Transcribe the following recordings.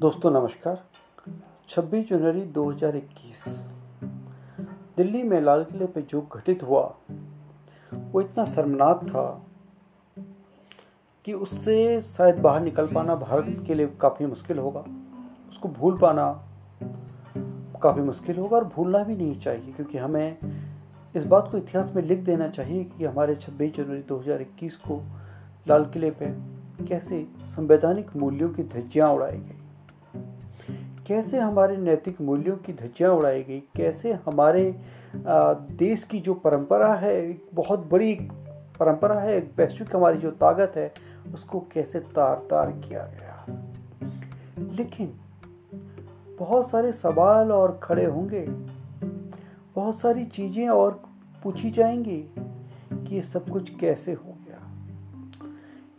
दोस्तों, नमस्कार। 26 जनवरी 2021 दिल्ली में लाल किले पे जो घटित हुआ, वो इतना शर्मनाक था कि उससे शायद बाहर निकल पाना भारत के लिए काफ़ी मुश्किल होगा। उसको भूल पाना काफ़ी मुश्किल होगा और भूलना भी नहीं चाहिए, क्योंकि हमें इस बात को इतिहास में लिख देना चाहिए कि हमारे 26 जनवरी 2021 को लाल किले पे कैसे संवैधानिक मूल्यों की धज्जियाँ उड़ाई गई। कैसे हमारे नैतिक मूल्यों की धज्जियाँ उड़ाई गई? कैसे हमारे देश की जो परंपरा है, एक बहुत बड़ी परंपरा है, एक वैश्विक हमारी जो ताकत है, उसको कैसे तार तार किया गया? लेकिन बहुत सारे सवाल और खड़े होंगे। बहुत सारी चीज़ें और पूछी जाएँगी कि ये सब कुछ कैसे हो गया?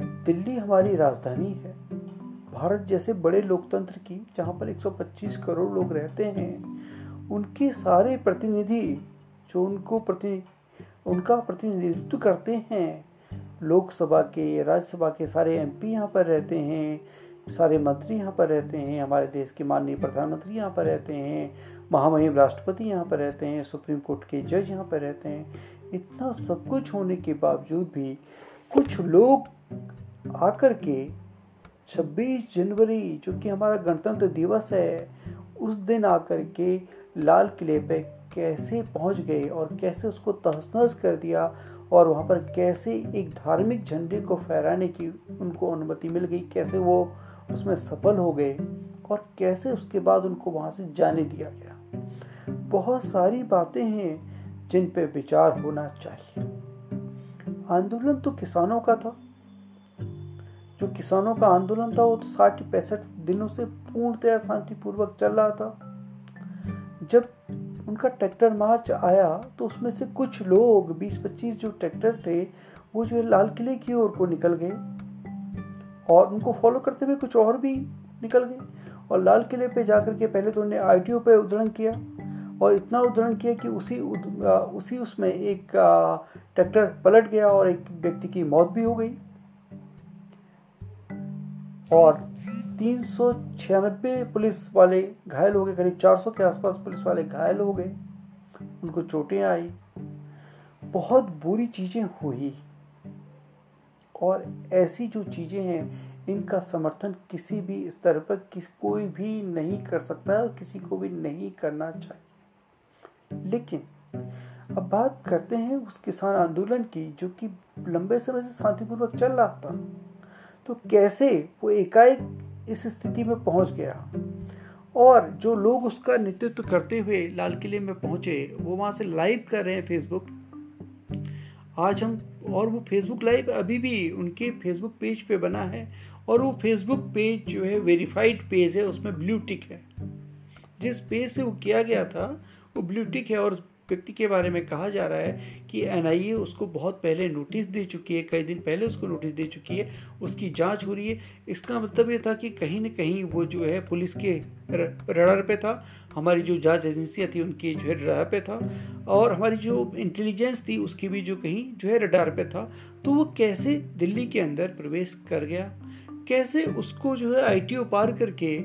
दिल्ली हमारी राजधानी है। भारत जैसे बड़े लोकतंत्र की, जहाँ पर 125 करोड़ लोग रहते हैं, उनके सारे प्रतिनिधि जो उनको प्रति, उनका प्रतिनिधित्व करते हैं, लोकसभा के, राज्यसभा के सारे एमपी यहाँ पर रहते हैं, सारे मंत्री यहाँ पर रहते हैं, हमारे देश के माननीय प्रधानमंत्री यहाँ पर रहते हैं, महामहिम राष्ट्रपति यहाँ पर रहते हैं, सुप्रीम कोर्ट के जज यहाँ पर रहते हैं। इतना सब कुछ होने के बावजूद भी कुछ लोग आकर के 26 जनवरी, जो कि हमारा गणतंत्र दिवस है, उस दिन आकर के लाल किले पे कैसे पहुँच गए और कैसे उसको तहस नहस कर दिया और वहाँ पर कैसे एक धार्मिक झंडे को फहराने की उनको अनुमति मिल गई, कैसे वो उसमें सफल हो गए और कैसे उसके बाद उनको वहाँ से जाने दिया गया। बहुत सारी बातें हैं जिन पे विचार होना चाहिए। आंदोलन तो किसानों का था। जो किसानों का आंदोलन था, वो तो साठ पैंसठ दिनों से पूर्णतया शांतिपूर्वक चल रहा था। जब उनका ट्रैक्टर मार्च आया तो उसमें से कुछ लोग 20-25 जो ट्रैक्टर थे, वो जो है लाल किले की ओर को निकल गए। और उनको फॉलो करते हुए कुछ और भी निकल गए। और लाल किले पे जाकर के पहले तो उन्होंने आईटीओ पे उद्धरण किया। और इतना उद्धरण किया कि उसी उसी उसमें एक ट्रैक्टर पलट गया और एक व्यक्ति की मौत भी हो गई। और तीन सौ छियानबे पुलिस वाले घायल हो गए। करीब 400 के आसपास पुलिस वाले घायल हो गए। उनको चोटें आई। बहुत बुरी चीज़ें हुई। और ऐसी जो चीज़ें हैं, इनका समर्थन किसी भी स्तर पर किस, कोई भी नहीं कर सकता और किसी को भी नहीं करना चाहिए। लेकिन अब बात करते हैं उस किसान आंदोलन की, जो कि लंबे समय से शांतिपूर्वक चल रहा था। तो कैसे वो एकाएक इस स्थिति में पहुँच गया? और जो लोग उसका नेतृत्व करते हुए लाल किले में पहुँचे, वो वहाँ से लाइव कर रहे हैं फेसबुक आज हम, और वो फेसबुक लाइव अभी भी उनके फेसबुक पेज पे बना है, और वो फेसबुक पेज जो है वेरीफाइड पेज है, उसमें ब्लू टिक है। जिस पेज से वो किया गया था, वो ब्लू टिक है, और व्यक्ति के बारे में कहा जा रहा है कि एनआईए उसको बहुत पहले नोटिस दे चुकी है, कई दिन पहले उसको नोटिस दे चुकी है, उसकी जाँच हो रही है। इसका मतलब ये था कि कहीं ना कहीं वो जो है पुलिस के रडार पे था, हमारी जो जाँच एजेंसियाँ थी उनकी जो है रडार पे था, और हमारी जो इंटेलिजेंस थी उसकी भी जो कहीं जो है रडार पे था। तो वो कैसे दिल्ली के अंदर प्रवेश कर गया? कैसे उसको जो है आईटीओ पार करके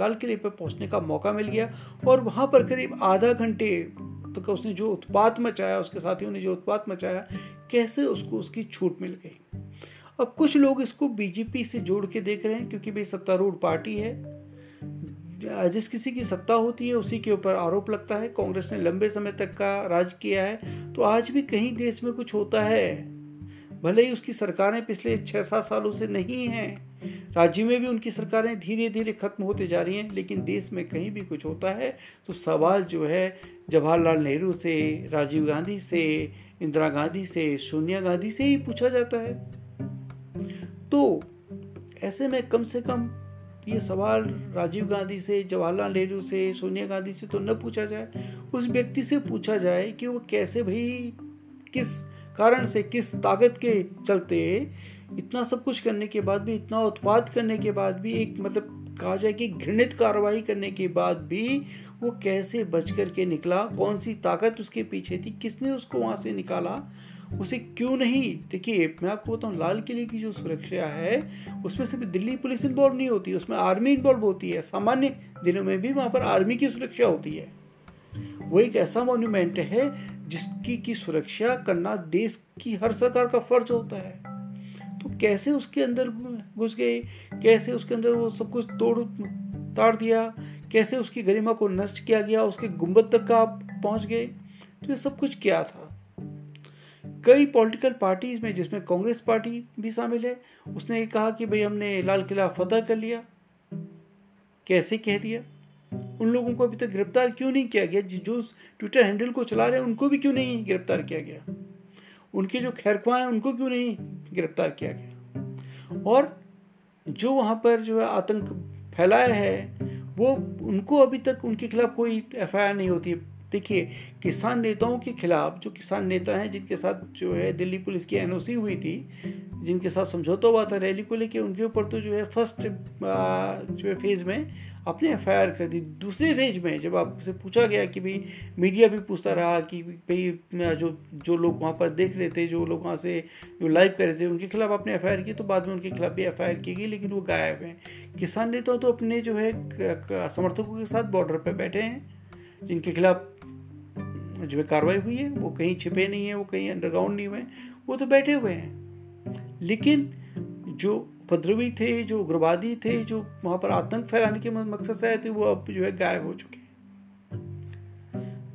लाल किले पर पहुँचने का मौका मिल गया और वहाँ पर करीब आधा घंटे तो उसने जो उत्पात मचाया, उसके साथियों ने जो उत्पात मचाया, कैसे उसको उसकी छूट मिल गई? अब कुछ लोग इसको बीजेपी से जोड़ के देख रहे हैं क्योंकि भाई सत्तारूढ़ पार्टी है। जिस किसी की सत्ता होती है, उसी के ऊपर आरोप लगता है। कांग्रेस ने लंबे समय तक का राज किया है तो आज भी कहीं देश में कुछ होता है। भले ही उसकी सरकारें पिछले छः सात सालों से नहीं हैं राज्य में भी उनकी सरकारें धीरे धीरे खत्म होते जा रही हैं, लेकिन देश में कहीं भी कुछ होता है तो सवाल जो है, जवाहरलाल नेहरू से, राजीव गांधी से, इंदिरा गांधी से, सोनिया गांधी से ही पूछा जाता है। तो ऐसे में कम से कम ये सवाल राजीव गांधी से, जवाहरलाल नेहरू से, सोनिया गांधी से तो न पूछा जाए। उस व्यक्ति से पूछा जाए कि वो कैसे भाई, किस कारण से, किस ताकत के चलते इतना सब कुछ करने के बाद भी, इतना उत्पाद करने के बाद भी, एक मतलब कहा जाए कि घृणित कार्रवाई करने के बाद भी वो कैसे बच कर के निकला? कौन सी ताकत उसके पीछे थी? किसने उसको वहाँ से निकाला? उसे क्यों नहीं? देखिए, मैं आपको बताऊँ, लाल किले की जो सुरक्षा है, उसमें सिर्फ़ दिल्ली पुलिस इन्वॉल्व नहीं होती, उसमें आर्मी इन्वॉल्व होती है। सामान्य दिनों में भी वहाँ पर आर्मी की सुरक्षा होती है। वो एक ऐसा मोन्यूमेंट है जिसकी की सुरक्षा करना देश की हर सरकार का फ़र्ज़ होता है। तो कैसे उसके अंदर घुस गए कैसे उसके अंदर वो सब कुछ तोड़ ताड़ दिया? कैसे उसकी गरिमा को नष्ट किया गया? उसके गुंबद तक का आप पहुँच गए? तो ये सब कुछ क्या था? कई पॉलिटिकल पार्टीज़ में, जिसमें कांग्रेस पार्टी भी शामिल है, उसने ये कहा कि भाई हमने लाल किला फतह कर लिया। कैसे कह दिया? उन लोगों को अभी तक गिरफ़्तार क्यों नहीं किया गया? जो ट्विटर हैंडल को चला रहे हैं, उनको भी क्यों नहीं गिरफ़्तार किया गया? उनके जो खैरख्वा हैं, उनको क्यों नहीं गिरफ़्तार किया गया। और जो वहाँ पर जो है आतंक फैलाया है, वो उनको अभी तक उनके खिलाफ कोई एफआईआर नहीं होती। देखिए, किसान नेताओं के खिलाफ, जो किसान नेता हैं, जिनके साथ जो है दिल्ली पुलिस की एनओसी हुई थी, जिनके साथ समझौता हुआ था रैली को लेकर उनके ऊपर तो जो है फ़र्स्ट जो है फ़ेज़ में आपने एफ़ कर दी। दूसरे फ़ेज़ में जब आपसे पूछा गया कि भाई मीडिया भी पूछता रहा कि भाई जो जो लोग वहाँ पर देख रहे थे, जो लोग वहाँ से जो लाइव कर रहे थे, उनके खिलाफ आपने एफ़ की तो बाद में उनके खिलाफ भी एफआईआर की गई, लेकिन वो गायब हैं। किसान नेता तो अपने जो है समर्थकों के साथ बॉर्डर पर बैठे हैं, जिनके खिलाफ जो है कार्रवाई हुई है। वो कहीं छिपे नहीं है, वो कहीं अंडरग्राउंड नहीं हुए वो तो बैठे हुए हैं। लेकिन जो उपद्रवी थे जो उग्रवादी थे जो वहाँ पर आतंक फैलाने के मकसद से आए थे वो अब जो है गायब हो चुके हैं।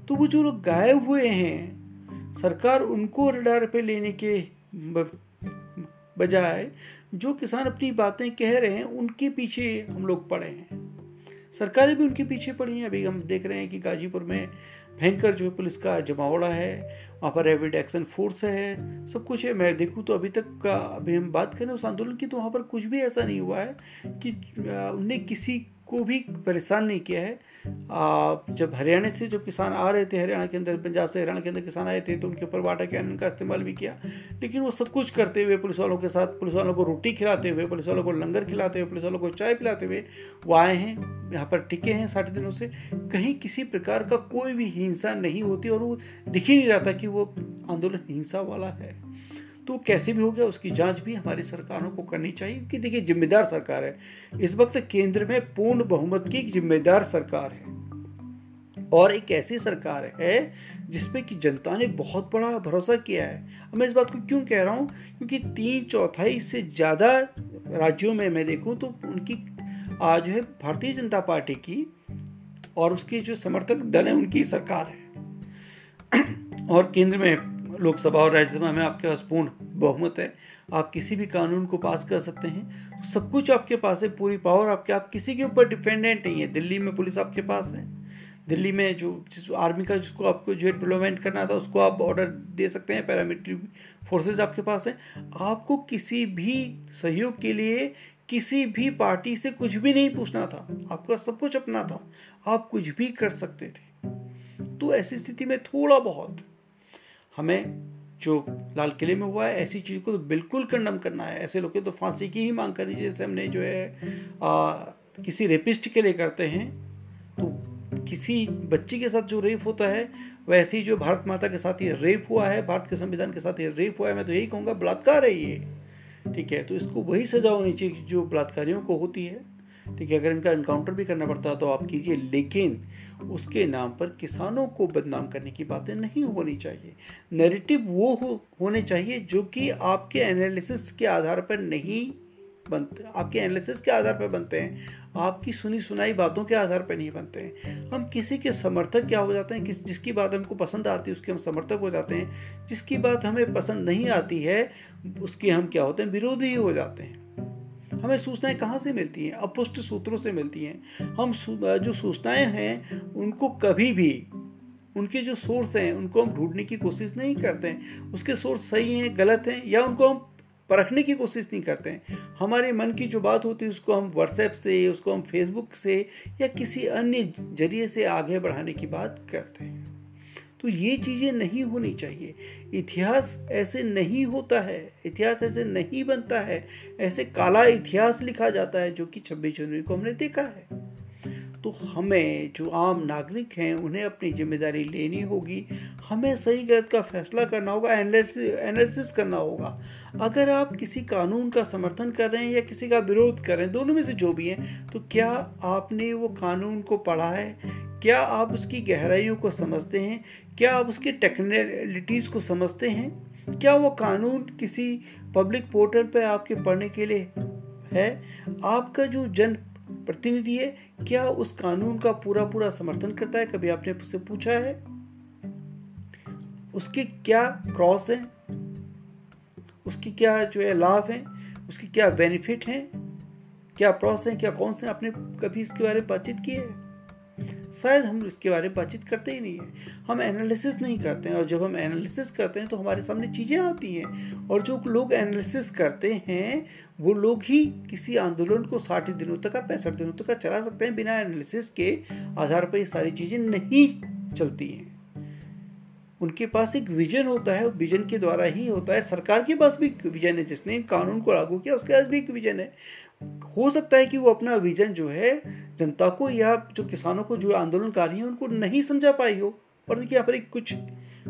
तो वो जो लोग गायब हुए हैं सरकार उनको रडार पे लेने के बजाय जो किसान अपनी बातें कह रहे हैं उनके पीछे हम लोग पड़े हैं। सरकारें भी उनके पीछे पड़ी हैं। अभी हम देख रहे हैं कि गाजीपुर में भयंकर जो है पुलिस का जमावड़ा है, वहाँ पर रेविड एक्शन फोर्स है, सब कुछ है। मैं देखूँ तो अभी तक का, अभी हम बात करें उस आंदोलन की तो वहाँ पर कुछ भी ऐसा नहीं हुआ है कि उनने किसी को भी परेशान नहीं किया है। आ, जब हरियाणा से जो किसान आ रहे थे हरियाणा के अंदर पंजाब से हरियाणा के अंदर किसान आए थे तो उनके ऊपर वाटर कैनन का इस्तेमाल भी किया। लेकिन वो सब कुछ करते हुए पुलिस वालों के साथ पुलिस वालों को रोटी खिलाते हुए पुलिस वालों को लंगर खिलाते हुए पुलिस वालों को चाय पिलाते हुए वो आए हैं यहाँ पर टिके हैं साठ दिनों से। कहीं किसी प्रकार का कोई भी हिंसा नहीं होती और वो दिख ही नहीं रहा था कि वो आंदोलन हिंसा वाला है। तो कैसे भी हो गया, उसकी जाँच भी हमारी सरकारों को करनी चाहिए कि देखिए, जिम्मेदार सरकार है। इस वक्त केंद्र में पूर्ण बहुमत की जिम्मेदार सरकार है। और एक ऐसी सरकार है जिसपे कि जनता ने बहुत बड़ा भरोसा किया है। मैं इस बात को क्यों कह रहा हूँ? क्योंकि तीन चौथाई से ज़्यादा राज्यों में मैं देखूँ तो उनकी आज है भारतीय जनता पार्टी की, और उसके जो समर्थक दल है, उनकी सरकार है। और केंद्र में लोकसभा और राज्यसभा में आपके पास पूर्ण बहुमत है। आप किसी भी कानून को पास कर सकते हैं। सब कुछ आपके पास है, पूरी पावर आपके, आप किसी के ऊपर डिपेंडेंट नहीं है। दिल्ली में पुलिस आपके पास है। दिल्ली में जो, जिस आर्मी का, जिसको आपको जो डेवलपमेंट करना था, उसको आप ऑर्डर दे सकते हैं। पैरामिलिट्री फोर्सेज आपके पास हैं। आपको किसी भी सहयोग के लिए किसी भी पार्टी से कुछ भी नहीं पूछना था। आपका सब कुछ अपना था। आप कुछ भी कर सकते थे। तो ऐसी स्थिति में थोड़ा बहुत हमें जो लाल किले में हुआ है ऐसी चीज़ को तो बिल्कुल कंडम करना है। ऐसे लोग तो फांसी की ही मांग करनी जैसे हमने जो है आ, किसी रेपिस्ट के लिए करते हैं तो किसी बच्ची के साथ जो रेप होता है वैसे ही जो भारत माता के साथ ये रेप हुआ है भारत के संविधान के साथ ये रेप हुआ है मैं तो यही कहूँगा बलात्कार है ये। ठीक है तो इसको वही सजा होनी चाहिए जो बलात्कारियों को होती है। ठीक है अगर इनका इनकाउंटर भी करना पड़ता है तो आप कीजिए लेकिन उसके नाम पर किसानों को बदनाम करने की बातें नहीं होनी चाहिए। नैरेटिव वो हो, होने चाहिए जो कि आपके एनालिसिस के आधार पर नहीं बनते आपके एनालिसिस के आधार पर बनते हैं। आपकी सुनी सुनाई बातों के आधार पर नहीं बनते हैं। हम किसी के समर्थक क्या हो जाते हैं? किस जिसकी बात हमको पसंद आती है उसके हम समर्थक हो जाते हैं। जिसकी बात हमें पसंद नहीं आती है उसके हम क्या होते हैं? विरोधी हो जाते हैं। हमें सूचनाएँ कहाँ से मिलती हैं? अपुष्ट सूत्रों से मिलती हैं। हम जो सूचनाएँ हैं, उनको कभी भी, उनके जो सोर्स हैं, उनको हम ढूँढने की कोशिश नहीं करते हैं। उसके सोर्स सही हैं, गलत हैं, या उनको हम परखने की कोशिश नहीं करते हैं। हमारे मन की जो बात होती है, उसको हम व्हाट्सएप से, उसको हम फेसबुक से, या किसी अन्य ज़रिए से आगे बढ़ाने की बात करते हैं। तो ये चीज़ें नहीं होनी चाहिए। इतिहास ऐसे नहीं होता है, इतिहास ऐसे नहीं बनता है, ऐसे काला इतिहास लिखा जाता है जो कि छब्बीस जनवरी को हमने देखा है। तो हमें जो आम नागरिक हैं, उन्हें अपनी ज़िम्मेदारी लेनी होगी हमें सही गलत का फैसला करना होगा एनालिसिस करना होगा। अगर आप किसी कानून का समर्थन कर रहे हैं या किसी का विरोध कर रहे हैं, दोनों में से जो भी हैं तो क्या आपने वो कानून को पढ़ा है? क्या आप उसकी गहराइयों को समझते हैं? क्या आप उसकी टेक्निकलिटीज़ को समझते हैं? क्या वो कानून किसी पब्लिक पोर्टल पर आपके पढ़ने के लिए है? आपका जो जन प्रतिनिधि है, क्या उस कानून का पूरा पूरा समर्थन करता है? कभी आपने उससे पूछा है? उसके क्या क्रॉस है? उसकी क्या जो है लाभ है? उसकी क्या बेनिफिट है? क्या प्रॉस है? क्या कौन से आपने कभी इसके बारे में बातचीत की है? शायद हम इसके बारे में बातचीत करते ही नहीं है। हम एनालिसिस नहीं करते हैं और जब हम एनालिसिस करते हैं तो हमारे सामने चीज़ें आती हैं। और जो लोग एनालिसिस करते हैं, वो लोग ही किसी आंदोलन को साठ दिनों तक पैंसठ दिनों तक चला सकते हैं बिना एनालिसिस के। आधार पर ये सारी चीज़ें नहीं चलती हैं। उनके पास एक विजन होता है विजन के द्वारा ही होता है। सरकार के पास भी एक विजन है जिसने कानून को लागू किया उसके पास भी एक विजन है। हो सकता है कि वो अपना विजन जो है जनता को या जो किसानों को जो आंदोलनकारी हैं उनको नहीं समझा पाई हो। और देखिए यहाँ पर कुछ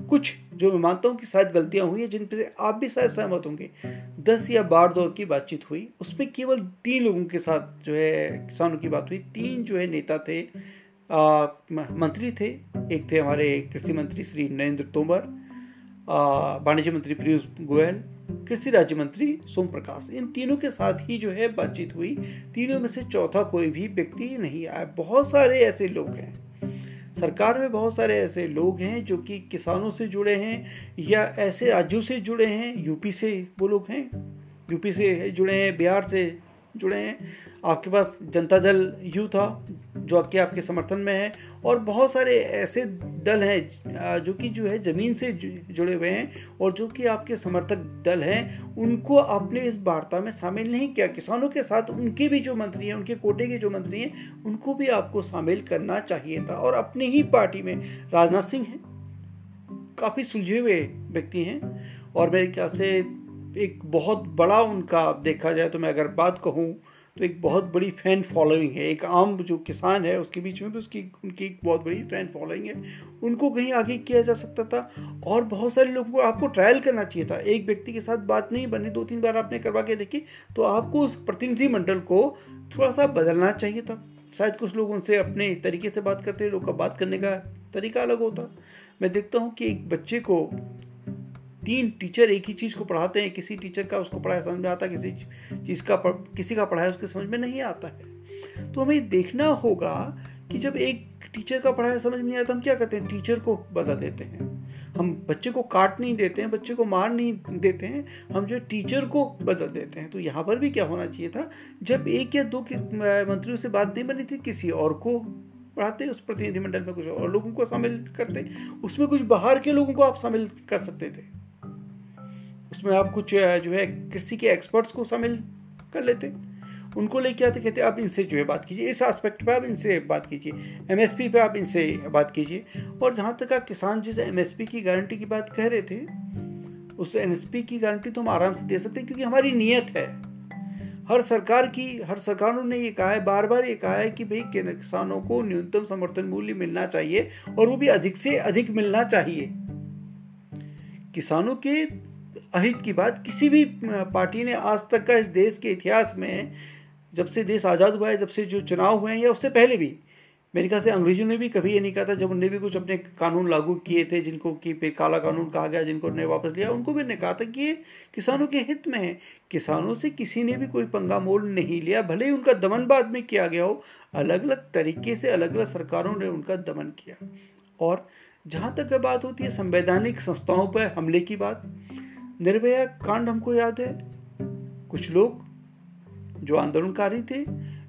कुछ जो मैं मानता हूँ कि शायद गलतियाँ हुई हैं जिन पर आप भी शायद सहमत होंगे। दस या बारह दौर की बातचीत हुई उसमें केवल तीन लोगों के साथ जो है किसानों की बात हुई। तीन जो है नेता थे आ, मंत्री थे एक थे हमारे कृषि मंत्री श्री नरेंद्र तोमर वाणिज्य मंत्री पीयूष गोयल, कृषि राज्य मंत्री सोम प्रकाश इन तीनों के साथ ही जो है बातचीत हुई। तीनों में से चौथा कोई भी व्यक्ति नहीं आया। बहुत सारे ऐसे लोग हैं। सरकार में बहुत सारे ऐसे लोग हैं जो कि किसानों से जुड़े हैं या ऐसे राज्यों से जुड़े हैं। यूपी से वो लोग हैं। यूपी से जुड़े हैं, बिहार से जुड़े हैं। आपके पास जनता दल यू था, जो आपके आपके समर्थन में है और बहुत सारे ऐसे दल हैं जो कि जो है ज़मीन से जुड़े हुए हैं और जो कि आपके समर्थक दल हैं। उनको आपने इस वार्ता में शामिल नहीं किया। किसानों के साथ उनके भी जो मंत्री हैं, उनके कोटे के जो मंत्री हैं, उनको भी आपको शामिल करना चाहिए था। और अपनी ही पार्टी में राजनाथ सिंह हैं। काफ़ी सुलझे हुए व्यक्ति हैं और मेरे ख्याल से एक बहुत बड़ा उनका देखा जाए तो मैं अगर बात कहूँ तो एक बहुत बड़ी फ़ैन फॉलोइंग है। एक आम जो किसान है, उसके बीच में भी उसकी, उनकी एक बहुत बड़ी फ़ैन फॉलोइंग है। उनको कहीं आगे किया जा सकता था और बहुत सारे लोगों को आपको ट्रायल करना चाहिए था। एक व्यक्ति के साथ बात नहीं बनी दो तीन बार आपने करवा के देखी तो आपको उस प्रतिनिधिमंडल को थोड़ा सा बदलना चाहिए था। शायद कुछ लोग उनसे अपने तरीके से बात करते हैं लोग का बात करने का तरीका अलग होता। मैं देखता हूँ कि एक बच्चे को तीन टीचर एक ही चीज़ को पढ़ाते हैं, किसी टीचर का उसको पढ़ाया समझ में आता है, किसी चीज़ का किसी का पढ़ाया उसके समझ में नहीं आता है। तो हमें देखना होगा कि जब एक टीचर का पढ़ाया समझ में नहीं आता, हम क्या करते हैं? टीचर को बदल देते हैं। हम बच्चे को काट नहीं देते हैं, बच्चे को मार नहीं देते हैं, हम जो टीचर को बदल देते हैं। तो यहाँ पर भी क्या होना चाहिए था? जब एक या दो मंत्रियों से बात नहीं बनी थी, किसी और को पढ़ाते, उस प्रतिनिधिमंडल में कुछ और लोगों को शामिल करते, उसमें कुछ बाहर के लोगों को आप शामिल कर सकते थे। उसमें आप कुछ जो है कृषि के एक्सपर्ट्स को शामिल कर लेते। उनको लेके आते, कहते, आप इनसे जो है बात कीजिए। इस एस्पेक्ट पे आप इनसे बात कीजिए। एमएसपी पे आप इनसे बात कीजिए। और जहाँ तक आप किसान जिस एमएसपी की गारंटी की बात कह रहे थे, उस एमएसपी की गारंटी तो हम आराम से दे सकते हैं, क्योंकि हमारी नीयत है। हर सरकार की, हर सरकारों ने ये कहा है बार बार ये कहा है कि भाई किसानों को न्यूनतम समर्थन मूल्य मिलना चाहिए और वो भी अधिक से अधिक मिलना चाहिए। किसानों के अहित की बात, किसी भी पार्टी ने आज तक का इस देश के इतिहास में जब से देश आज़ाद हुआ है, जब से जो चुनाव हुए हैं या उससे पहले भी, मेरे ख्याल से अंग्रेज़ों ने भी कभी ये नहीं कहा था, जब उनने भी कुछ अपने कानून लागू किए थे, जिनको कि पे काला कानून कहा गया, जिनको उन्होंने वापस लिया, उनको भी ने कहा था कि ये किसानों के हित में है। किसानों से किसी ने भी कोई पंगा मोल नहीं लिया, भले ही उनका दमन बाद में किया गया हो अलग अलग तरीके से अलग अलग सरकारों ने उनका दमन किया। और जहाँ तक बात होती है, संवैधानिक संस्थाओं पर हमले की बात निर्भया कांड हमको याद है। कुछ लोग जो आंदोलनकारी थे,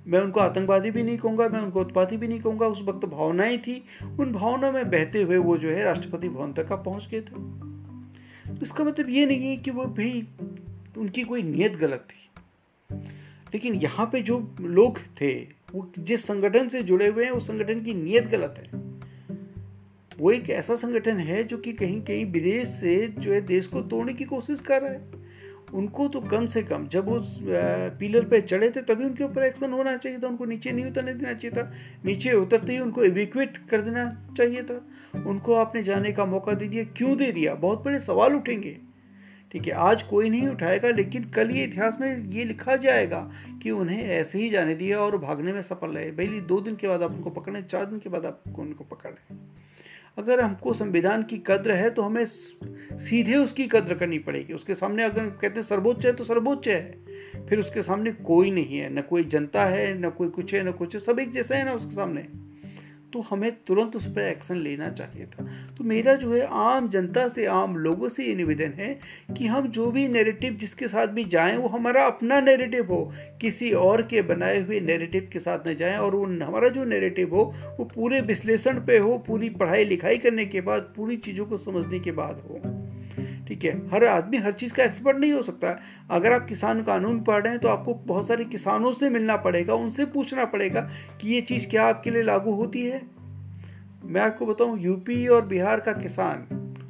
मैं उनको आतंकवादी भी नहीं कहूँगा, मैं उनको उत्पादी भी नहीं कहूँगा, उस वक्त भावनाएँ थी। उन भावनाओं में बहते हुए वो जो है राष्ट्रपति भवन तक पहुँच गए थे। तो इसका मतलब ये नहीं है कि वो भी उनकी कोई नीयत गलत थी। लेकिन यहाँ पे जो लोग थे, वो जिस संगठन से जुड़े हुए हैं, उस संगठन की नीयत गलत है। वो एक ऐसा संगठन है जो कि कहीं कहीं विदेश से जो है देश को तोड़ने की कोशिश कर रहा है। उनको तो कम से कम, जब वो पिलर पे चढ़े थे तभी उनके ऊपर एक्शन होना चाहिए था, उनको नीचे नहीं उतरने देना चाहिए था, नीचे उतरते ही उनको एविक्वेट कर देना चाहिए था। उनको आपने जाने का मौका दे दिया, क्यों दे दिया? बहुत बड़े सवाल उठेंगे। ठीक है, आज कोई नहीं उठाएगा, लेकिन कल ये इतिहास में ये लिखा जाएगा कि उन्हें ऐसे ही जाने दिया और भागने में सफल रहे। भाई दो दिन के बाद आप उनको पकड़ें, चार दिन के बाद आप उनको पकड़े अगर हमको संविधान की कद्र है तो हमें सीधे उसकी कद्र करनी पड़ेगी। उसके सामने अगर कहते हैं सर्वोच्च है तो सर्वोच्च है। फिर उसके सामने कोई नहीं है। न कोई जनता है, न कोई कुछ है, न कुछ है। सब एक जैसा है ना उसके सामने। तो हमें तुरंत उस पर एक्शन लेना चाहिए था। तो मेरा जो है, आम जनता से, आम लोगों से ये निवेदन है कि हम जो भी नैरेटिव जिसके साथ भी जाएँ, वो हमारा अपना नैरेटिव हो। किसी और के बनाए हुए नैरेटिव के साथ न जाएँ और वो हमारा जो नैरेटिव हो, वो पूरे विश्लेषण पे हो, पूरी पढ़ाई लिखाई करने के बाद, पूरी चीज़ों को समझने के बाद हो। ठीक है? हर आदमी हर चीज़ का एक्सपर्ट नहीं हो सकता। है अगर आप किसान कानून पढ़ रहे हैं तो आपको बहुत सारे किसानों से मिलना पड़ेगा, उनसे पूछना पड़ेगा कि ये चीज़ क्या आपके लिए लागू होती है। मैं आपको बताऊँ, यूपी और बिहार का किसान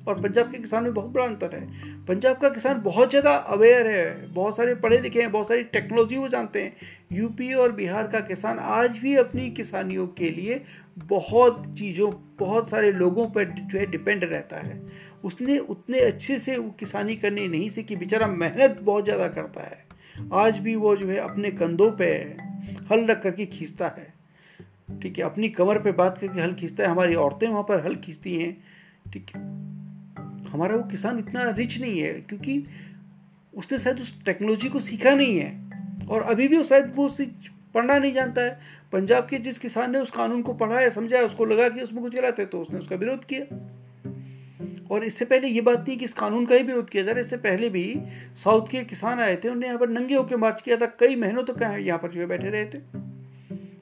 और पंजाब के किसान में बहुत बड़ा अंतर है। पंजाब का किसान बहुत ज़्यादा अवेयर है। बहुत सारे पढ़े लिखे हैं, बहुत सारी टेक्नोलॉजी वो जानते हैं। यूपी और बिहार का किसान आज भी अपनी किसानियों के लिए बहुत चीज़ों, बहुत सारे लोगों पर जो है डिपेंड रहता है। उसने उतने अच्छे से वो किसानी करनी नहीं सीखी। बेचारा मेहनत बहुत ज़्यादा करता है। आज भी वो जो है अपने कंधों पे हल रख करके खींचता है। ठीक है, अपनी कमर पे बात करके हल खींचता है। हमारी औरतें वहाँ पर हल खींचती हैं। ठीक है। हमारा वो किसान इतना रिच नहीं है, क्योंकि उसने शायद उस टेक्नोलॉजी को सीखा नहीं है। और अभी भी वो शायद वो पढ़ना नहीं जानता है। पंजाब के जिस किसान ने उस कानून को पढ़ा है समझा है उसको लगा कि उसमें कुछ गलत है तो उसने उसका विरोध किया। और इससे पहले ये बात नहीं कि इस कानून का ही विरोध किया जा रहा है, इससे पहले भी साउथ के किसान आए थे, उन्होंने यहाँ पर नंगे होकर मार्च किया था। कई महीनों तक तो यहाँ पर जो है बैठे रहे थे।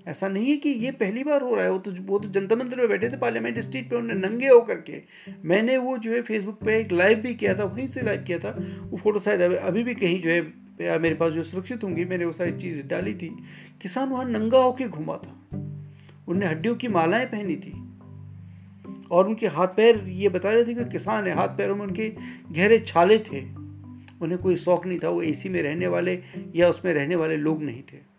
ऐसा नहीं है कि ये पहली बार हो रहा है, वो तो वो तो जनता मंदिर में बैठे थे, पार्लियामेंट स्ट्रीट पे उन्होंने नंगे होकर के। मैंने वो जो है फेसबुक पे एक लाइव भी किया था, वहीं से लाइव किया था। वो फ़ोटो शायद अभी भी कहीं जो है मेरे पास जो सुरक्षित होंगी, मैंने वो सारी चीज़ डाली थी। किसान वहाँ नंगा होकर घूमा था। उनने हड्डियों की मालाएँ पहनी थी। और उनके हाथ पैर ये बता रहे थे कि किसान है, हाथ पैरों में उनके गहरे छाले थे। उन्हें कोई शौक नहीं था, वो एसी में रहने वाले या उसमें रहने वाले लोग नहीं थे।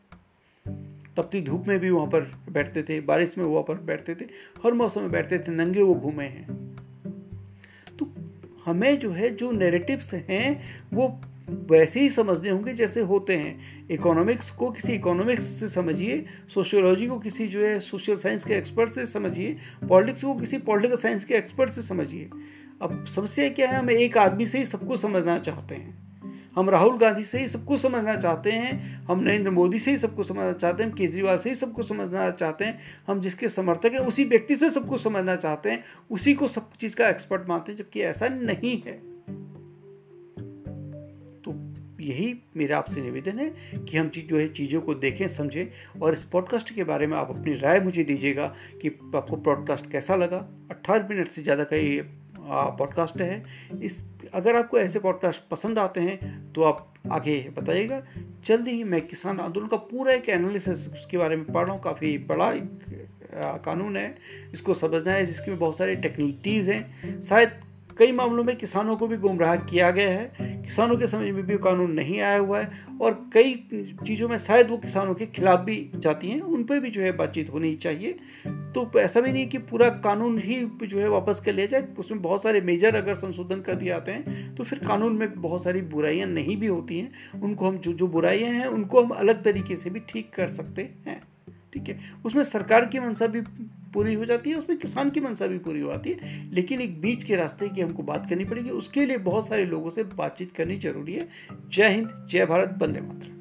तपती धूप में भी वहाँ पर बैठते थे, बारिश में वहाँ पर बैठते थे, हर मौसम में बैठते थे, नंगे वो घूमे हैं। तो हमें जो है, जो नेरेटिव्स हैं, वो वैसे ही समझने होंगे जैसे होते हैं। इकोनॉमिक्स को किसी इकोनॉमिक्स से समझिए सोशियोलॉजी को किसी जो है सोशल साइंस के एक्सपर्ट से समझिए पॉलिटिक्स को किसी पॉलिटिकल साइंस के एक्सपर्ट से समझिए। अब समस्या क्या है, हम एक आदमी से ही सबको समझना चाहते हैं। हम राहुल गांधी से ही सबको समझना चाहते हैं, हम नरेंद्र मोदी से ही सबको समझना चाहते हैं, हम केजरीवाल से ही सबको समझना चाहते हैं, हम जिसके समर्थक हैं, उसी व्यक्ति से सबको समझना चाहते हैं, उसी को सब चीज़ का एक्सपर्ट मानते हैं, जबकि ऐसा नहीं है। तो यही मेरा आपसे निवेदन है कि हम चीज़, जो है, चीज़ों को देखें, समझें, और इस पॉडकास्ट के बारे में आप अपनी राय मुझे दीजिएगा कि आपको पॉडकास्ट कैसा लगा। अट्ठारह मिनट से ज़्यादा का ये पॉडकास्ट है। इस अगर आपको ऐसे पॉडकास्ट पसंद आते हैं तो आप आगे बताइएगा। जल्दी ही मैं किसान आंदोलन का पूरा एक एनालिसिस उसके बारे में पढ़ रहा हूँ। काफ़ी बड़ा एक कानून है। इसको समझना है, जिसकी में बहुत सारी टेक्निकीज़ हैं। शायद कई मामलों में किसानों को भी गुमराह किया गया है। किसानों के समझ में भी कानून नहीं आया हुआ है और कई चीज़ों में शायद वो किसानों के खिलाफ भी जाती हैं। उन पर भी जो है बातचीत होनी चाहिए। तो ऐसा भी नहीं कि पूरा कानून ही जो है वापस कर लिया जाए। उसमें बहुत सारे मेजर अगर संशोधन कर दिए जाते हैं तो फिर कानून में बहुत सारी बुराइयाँ नहीं भी होती हैं। उनको हम जो जो बुराइयाँ हैं, उनको हम अलग तरीके से भी ठीक कर सकते हैं। ठीक है? उसमें सरकार की मंशा भी पूरी हो जाती है, उसमें किसान की मंशा भी पूरी हो जाती है। लेकिन एक बीच के रास्ते की हमको बात करनी पड़ेगी। उसके लिए बहुत सारे लोगों से बातचीत करनी ज़रूरी है। जय हिंद, जय भारत बंदे मातरम।